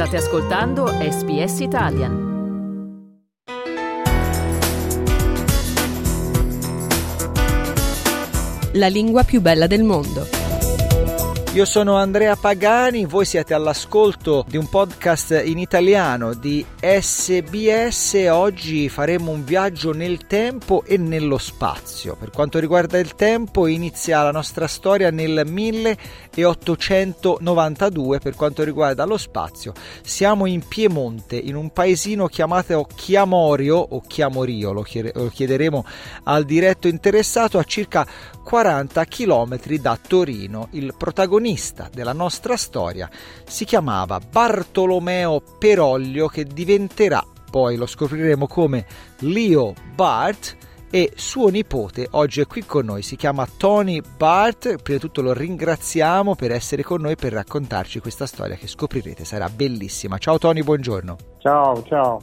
State ascoltando SBS Italian. La lingua più bella del mondo. Io sono Andrea Pagani, voi siete all'ascolto di un podcast in italiano di SBS. Oggi faremo un viaggio nel tempo e nello spazio. Per quanto riguarda il tempo, inizia la nostra storia nel 1892. Per quanto riguarda lo spazio, siamo in Piemonte, in un paesino chiamato Chiamorio o Chiamorio, lo chiederemo al diretto interessato, a circa 40 km da Torino. Il protagonista della nostra storia si chiamava Bartolomeo Peroglio che diventerà, poi lo scopriremo come Leo Bart e suo nipote oggi è qui con noi, si chiama Tony Bart, prima di tutto lo ringraziamo per essere con noi per raccontarci questa storia che scoprirete, sarà bellissima. Ciao Tony, buongiorno. Ciao, ciao,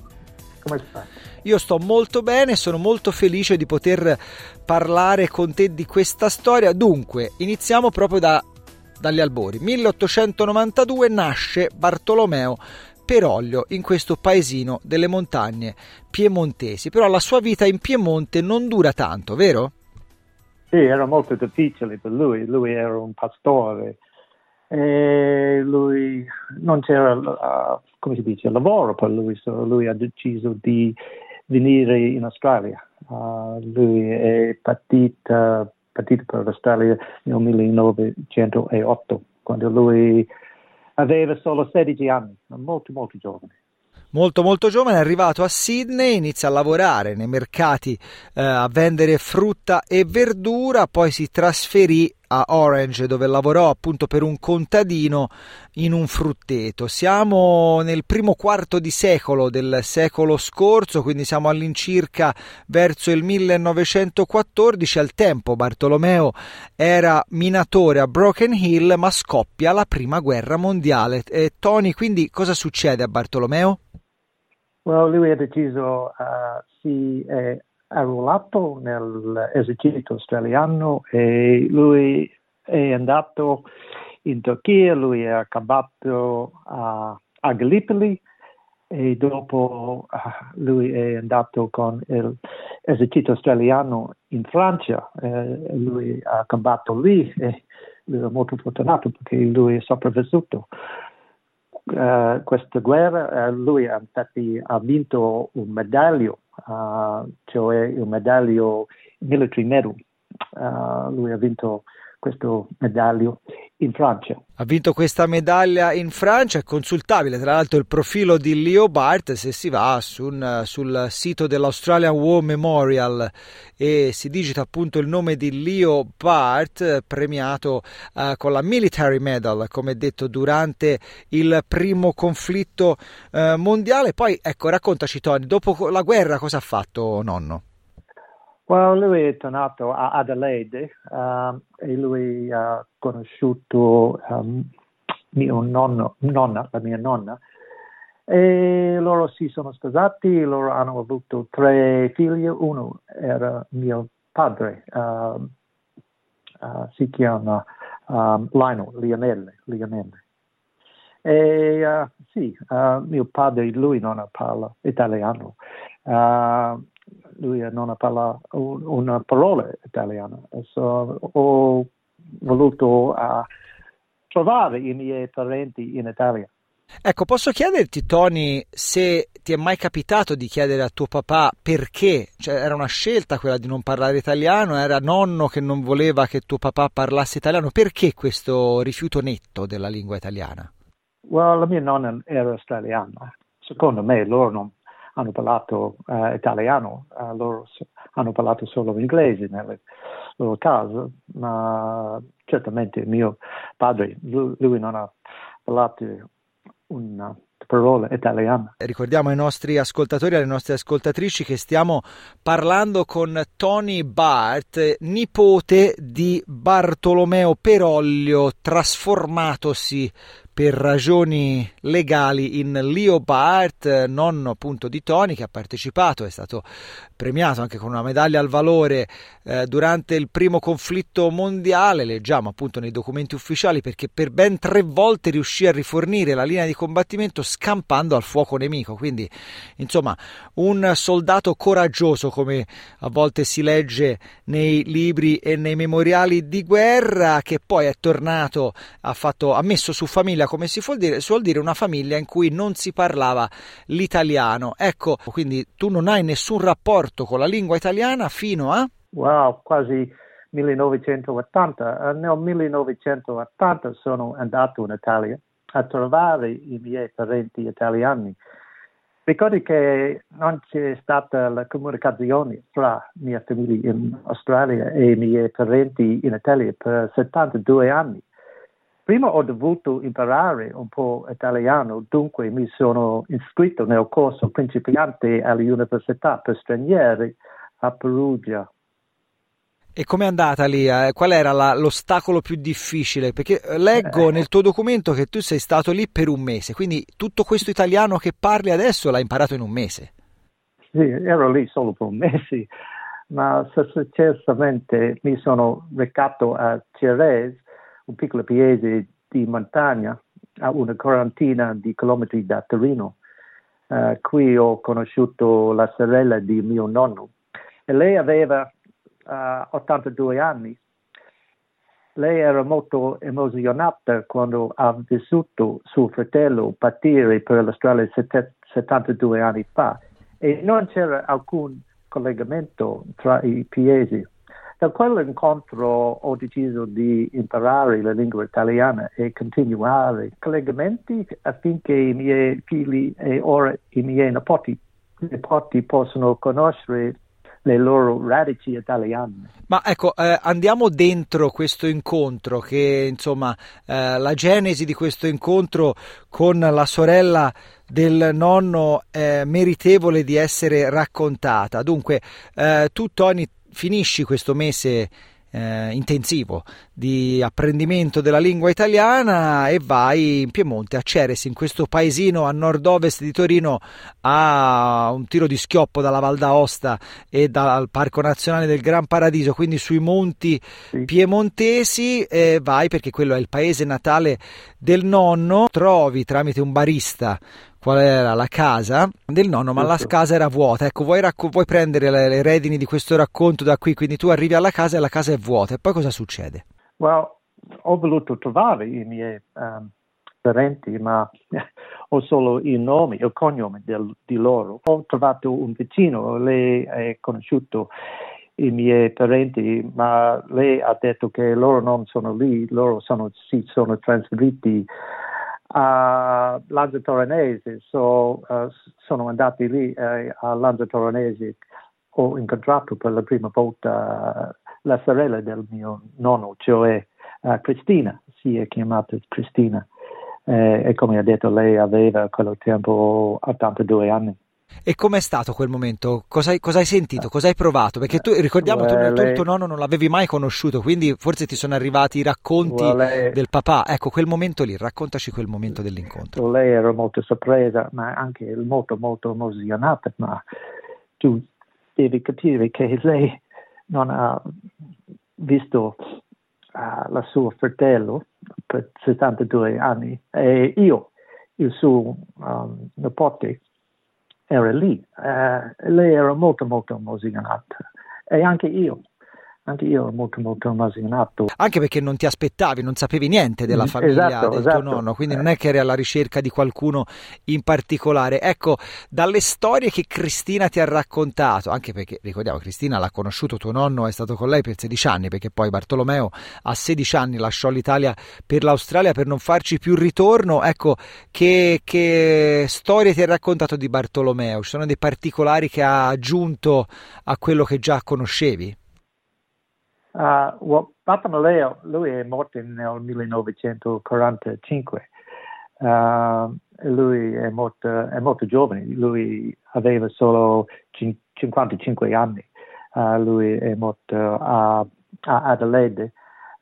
come stai? Io sto molto bene, sono molto felice di poter parlare con te di questa storia. Dunque, iniziamo proprio da, dagli albori. 1892 nasce Bartolomeo Peroglio in questo paesino delle montagne piemontesi, però la sua vita in Piemonte non dura tanto, vero? Sì, era molto difficile per lui, lui era un pastore e lui non c'era, uh, come si dice, lavoro per lui, so lui ha deciso di venire in Australia. Uh, lui è partito, partito per l'Australia nel 1908, quando lui aveva solo 16 anni, molto molto giovane. Molto molto giovane, è arrivato a Sydney, inizia a lavorare nei mercati eh, a vendere frutta e verdura, poi si trasferì a Orange dove lavorò appunto per un contadino in un frutteto. Siamo nel primo quarto di secolo del secolo scorso, quindi siamo all'incirca verso il 1914. Al tempo Bartolomeo era minatore a Broken Hill, ma scoppia la prima guerra mondiale. E Tony, quindi cosa succede a Bartolomeo? Well, lui ha deciso, uh, si è arruolato nell'esercito australiano e lui è andato in Turchia, lui ha combattuto a, a Gallipoli e dopo uh, lui è andato con l'esercito australiano in Francia, eh, lui ha combattuto lì e lui è molto fortunato perché lui è sopravvissuto. Uh, questa guerra, uh, lui infatti, ha vinto un medaglio, cioè il medaglio Military Medal. lui ha vinto questo medaglio in Francia. Ha vinto questa medaglia in Francia, è consultabile tra l'altro il profilo di Leo Bart se si va sul, sul sito dell'Australian War Memorial e si digita appunto il nome di Leo Bart, premiato uh, con la Military Medal, come detto, durante il primo conflitto uh, mondiale. Poi ecco, raccontaci Tony, dopo la guerra cosa ha fatto nonno? Well, lui è tornato a Adelaide um, e lui ha conosciuto um, mio nonno, nonna, la mia nonna, e loro si sono sposati, loro hanno avuto tre figli, uno era mio padre, uh, uh, si chiama um, Lionel, Lionelle, Lionelle. E uh, sì, uh, mio padre, lui non parla italiano. Lui non parla una parola italiana. So, ho voluto uh, trovare i miei parenti in Italia. Ecco, posso chiederti, Tony, se ti è mai capitato di chiedere a tuo papà perché? Cioè, era una scelta quella di non parlare italiano? Era nonno che non voleva che tuo papà parlasse italiano? Perché questo rifiuto netto della lingua italiana? Well, la mia nonna era australiana. Secondo me loro non hanno parlato uh, italiano, uh, loro hanno parlato solo inglese nelle loro case, ma certamente mio padre, lui non ha parlato una parola italiana. Ricordiamo ai nostri ascoltatori e alle nostre ascoltatrici che stiamo parlando con Tony Bart, nipote di Bartolomeo Peroglio, trasformatosi per ragioni legali in Leopard, nonno appunto di Tony che ha partecipato, è stato premiato anche con una medaglia al valore eh, durante il primo conflitto mondiale, leggiamo appunto nei documenti ufficiali perché per ben tre volte riuscì a rifornire la linea di combattimento scampando al fuoco nemico, quindi insomma un soldato coraggioso come a volte si legge nei libri e nei memoriali di guerra che poi è tornato, ha, fatto, ha messo su famiglia come si suol dire, suol dire una famiglia in cui non si parlava l'italiano. Ecco, quindi tu non hai nessun rapporto con la lingua italiana fino a... Wow, quasi 1980. Nel 1980 sono andato in Italia a trovare i miei parenti italiani. Ricordi che non c'è stata la comunicazione tra mia famiglia in Australia e i miei parenti in Italia per 72 anni. Prima ho dovuto imparare un po' italiano, dunque mi sono iscritto nel corso principiante all'università per stranieri a Perugia. E com'è andata lì? Eh? Qual era la, l'ostacolo più difficile? Perché eh, leggo eh. nel tuo documento che tu sei stato lì per un mese, quindi tutto questo italiano che parli adesso l'hai imparato in un mese. Sì, ero lì solo per un mese, ma successivamente mi sono recato a Ceres un piccolo paese di montagna a una quarantina di chilometri da Torino. Uh, qui ho conosciuto la sorella di mio nonno e lei aveva uh, 82 anni. Lei era molto emozionata quando ha vissuto suo fratello partire per l'Australia 72 anni fa e non c'era alcun collegamento tra i paesi. Da quell'incontro ho deciso di imparare la lingua italiana e continuare collegamenti affinché i miei figli e ora i miei nipoti, nipoti possano conoscere le loro radici italiane. Ma ecco, eh, andiamo dentro questo incontro, che insomma eh, la genesi di questo incontro con la sorella del nonno è meritevole di essere raccontata. Dunque, eh, tu Tony finisci questo mese eh, intensivo di apprendimento della lingua italiana e vai in Piemonte a Ceres, in questo paesino a nord-ovest di Torino, a un tiro di schioppo dalla Val d'Aosta e dal Parco Nazionale del Gran Paradiso, quindi sui monti sì. piemontesi, eh, vai perché quello è il paese natale del nonno, trovi tramite un barista qual era la casa del nonno, ma la casa era vuota. Ecco, vuoi, racco- vuoi prendere le, le, redini di questo racconto da qui, quindi tu arrivi alla casa e la casa è vuota, e poi cosa succede? Well, ho voluto trovare i miei um, parenti, ma ho solo il nome, il cognome del, di loro. Ho trovato un vicino, lei è conosciuto i miei parenti, ma lei ha detto che loro non sono lì, loro sono, si sono trasferiti a Lanza Torinese, so, uh, sono andati lì uh, a Lanza Torinese, ho incontrato per la prima volta la sorella del mio nonno, cioè uh, Cristina, si è chiamata Cristina, eh, e come ha detto lei aveva a quel tempo 82 anni. E com'è stato quel momento? Cosa hai, sentito? Cosa hai provato? Perché tu, ricordiamo, tu, tu il tuo nonno non l'avevi mai conosciuto, quindi forse ti sono arrivati i racconti lei, del papà. Ecco, quel momento lì, raccontaci quel momento dell'incontro. Lei era molto sorpresa, ma anche molto, molto emozionata, ma tu devi capire che lei non ha visto uh, il suo fratello per 72 anni e io, il suo um, nipote, era lì. Eh, lei era molto molto emozionata e anche io. Anche io molto molto emozionato. Anche perché non ti aspettavi, non sapevi niente della mm, famiglia esatto, del esatto. tuo nonno, quindi non è che eri alla ricerca di qualcuno in particolare. Ecco, dalle storie che Cristina ti ha raccontato, anche perché ricordiamo Cristina l'ha conosciuto tuo nonno, è stato con lei per 16 anni, perché poi Bartolomeo a 16 anni lasciò l'Italia per l'Australia per non farci più ritorno. Ecco, che, che storie ti ha raccontato di Bartolomeo? Ci sono dei particolari che ha aggiunto a quello che già conoscevi? Uh, well, Bartolomeo, lui è morto nel 1945. Uh, lui è molto, è molto, giovane, lui aveva solo 55 anni. Uh, lui è morto a, a Adelaide.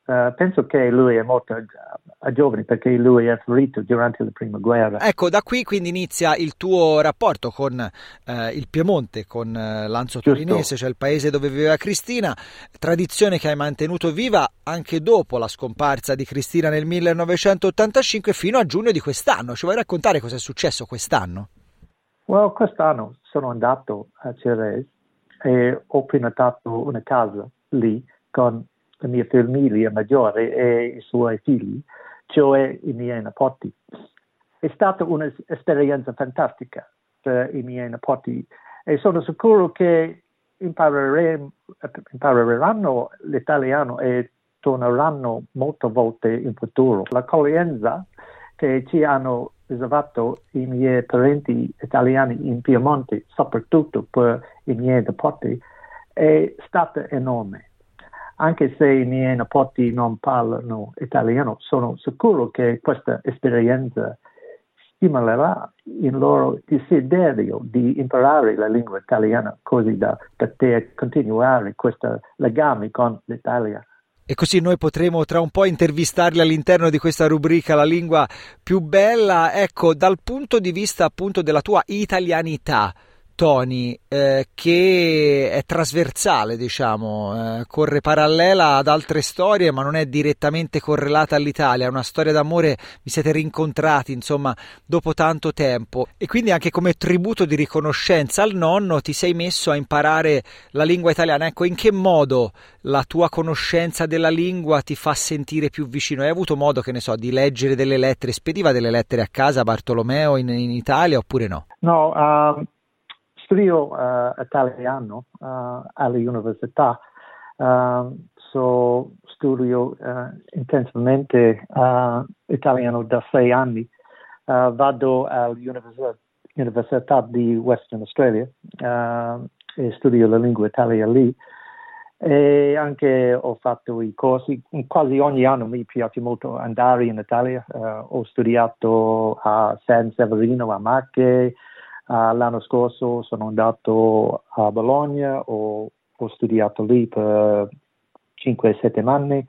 Uh, penso che lui è morto giovani perché lui è ferito durante la prima guerra. Ecco, da qui quindi inizia il tuo rapporto con eh, il Piemonte, con eh, l'Anzo Torinese, cioè il paese dove viveva Cristina, tradizione che hai mantenuto viva anche dopo la scomparsa di Cristina nel 1985 fino a giugno di quest'anno. Ci vuoi raccontare cosa è successo quest'anno? Well, quest'anno sono andato a Ceres e ho prenotato una casa lì con la mia famiglia maggiore e i suoi figli, cioè i miei nipoti. È stata un'esperienza fantastica per i miei nipoti e sono sicuro che impareranno l'italiano e torneranno molte volte in futuro. L'accoglienza che ci hanno riservato i miei parenti italiani in Piemonte, soprattutto per i miei nipoti, è stata enorme anche se i miei nipoti non parlano italiano, sono sicuro che questa esperienza stimolerà il loro desiderio di imparare la lingua italiana così da poter continuare questo legame con l'Italia. E così noi potremo tra un po' intervistarli all'interno di questa rubrica La lingua più bella. Ecco, dal punto di vista appunto della tua italianità, Tony, eh, che è trasversale, diciamo, eh, corre parallela ad altre storie, ma non è direttamente correlata all'Italia. È una storia d'amore, vi siete rincontrati, insomma, dopo tanto tempo. E quindi anche come tributo di riconoscenza al nonno ti sei messo a imparare la lingua italiana. Ecco, in che modo la tua conoscenza della lingua ti fa sentire più vicino? Hai avuto modo, che ne so, di leggere delle lettere? Spediva delle lettere a casa Bartolomeo in, in Italia oppure no? No, uh studio uh, italiano uh, all'università, uh, so studio intensamente italiano da sei anni. vado all'Università di Western Australia e studio la lingua italiana lì. E anche ho fatto i corsi, quasi ogni anno mi piace molto andare in Italia, ho studiato a San Severino a Marche, Uh, l'anno scorso sono andato a Bologna, ho, ho studiato lì per 5 settimane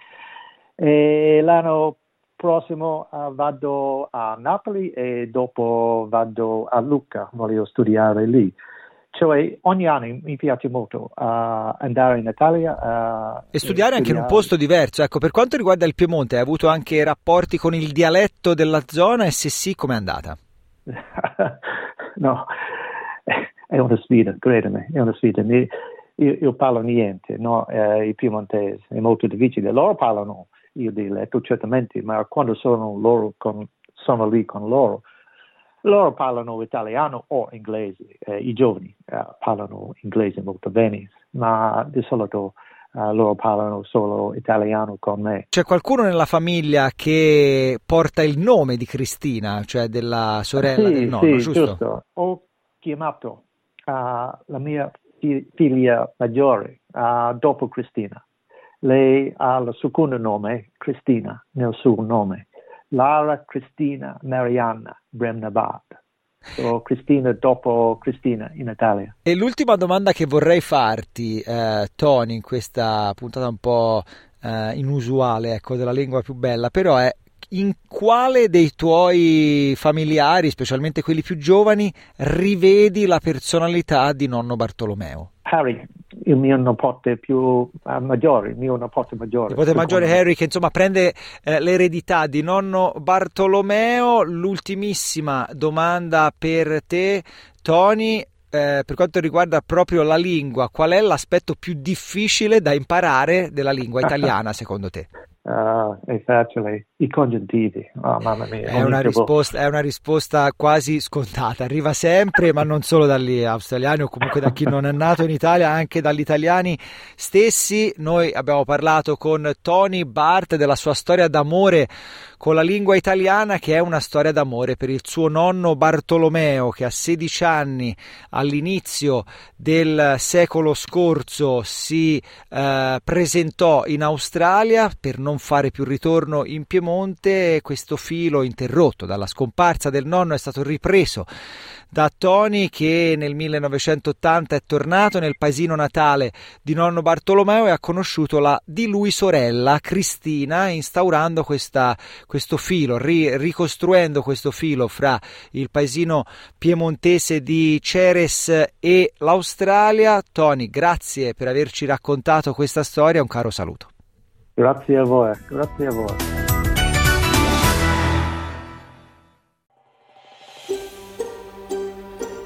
e l'anno prossimo uh, vado a Napoli e dopo vado a Lucca, voglio studiare lì. Cioè ogni anno mi piace molto uh, andare in Italia. e studiare anche in un posto diverso. Ecco, per quanto riguarda il Piemonte, hai avuto anche rapporti con il dialetto della zona e se sì, com'è andata? no, è una sfida, credimi, è una sfida. Io, io parlo niente, no? eh, i piemontesi, è molto difficile. Loro parlano io dialetto, certamente, ma quando sono, loro con, sono lì con loro, loro parlano italiano o inglese, eh, i giovani eh, parlano inglese molto bene, ma di solito Uh, loro parlano solo italiano con me. C'è qualcuno nella famiglia che porta il nome di Cristina, cioè della sorella sì, del nonno, sì, giusto? giusto? Ho chiamato uh, la mia fi- figlia maggiore uh, dopo Cristina. Lei ha il secondo nome, Cristina, nel suo nome. Lara Cristina Marianna Bremnabat o Cristina dopo Cristina in Italia. E l'ultima domanda che vorrei farti, eh, Tony, in questa puntata un po' eh, inusuale ecco, della lingua più bella, però è in quale dei tuoi familiari, specialmente quelli più giovani, rivedi la personalità di nonno Bartolomeo? Harry, il mio nipote più uh, maggiore, il mio nipote maggiore. Nipote maggiore Harry che insomma prende eh, l'eredità di nonno Bartolomeo. L'ultimissima domanda per te, Tony, eh, per quanto riguarda proprio la lingua, qual è l'aspetto più difficile da imparare della lingua italiana secondo te? Uh, è facile, i congiuntivi, oh, mamma mia. È una, risposta, è una, risposta, quasi scontata, arriva sempre, ma non solo dagli australiani o comunque da chi non è nato in Italia, anche dagli italiani stessi. Noi abbiamo parlato con Tony Bart della sua storia d'amore con la lingua italiana, che è una storia d'amore per il suo nonno Bartolomeo, che a 16 anni all'inizio del secolo scorso si eh, presentò in Australia per non fare più ritorno in Piemonte Piemonte questo filo interrotto dalla scomparsa del nonno è stato ripreso da Tony che nel 1980 è tornato nel paesino natale di nonno Bartolomeo e ha conosciuto la di lui sorella Cristina instaurando questa, questo filo, ri, ricostruendo questo filo fra il paesino piemontese di Ceres e l'Australia. Tony, grazie per averci raccontato questa storia, un caro saluto. Grazie a voi, grazie a voi.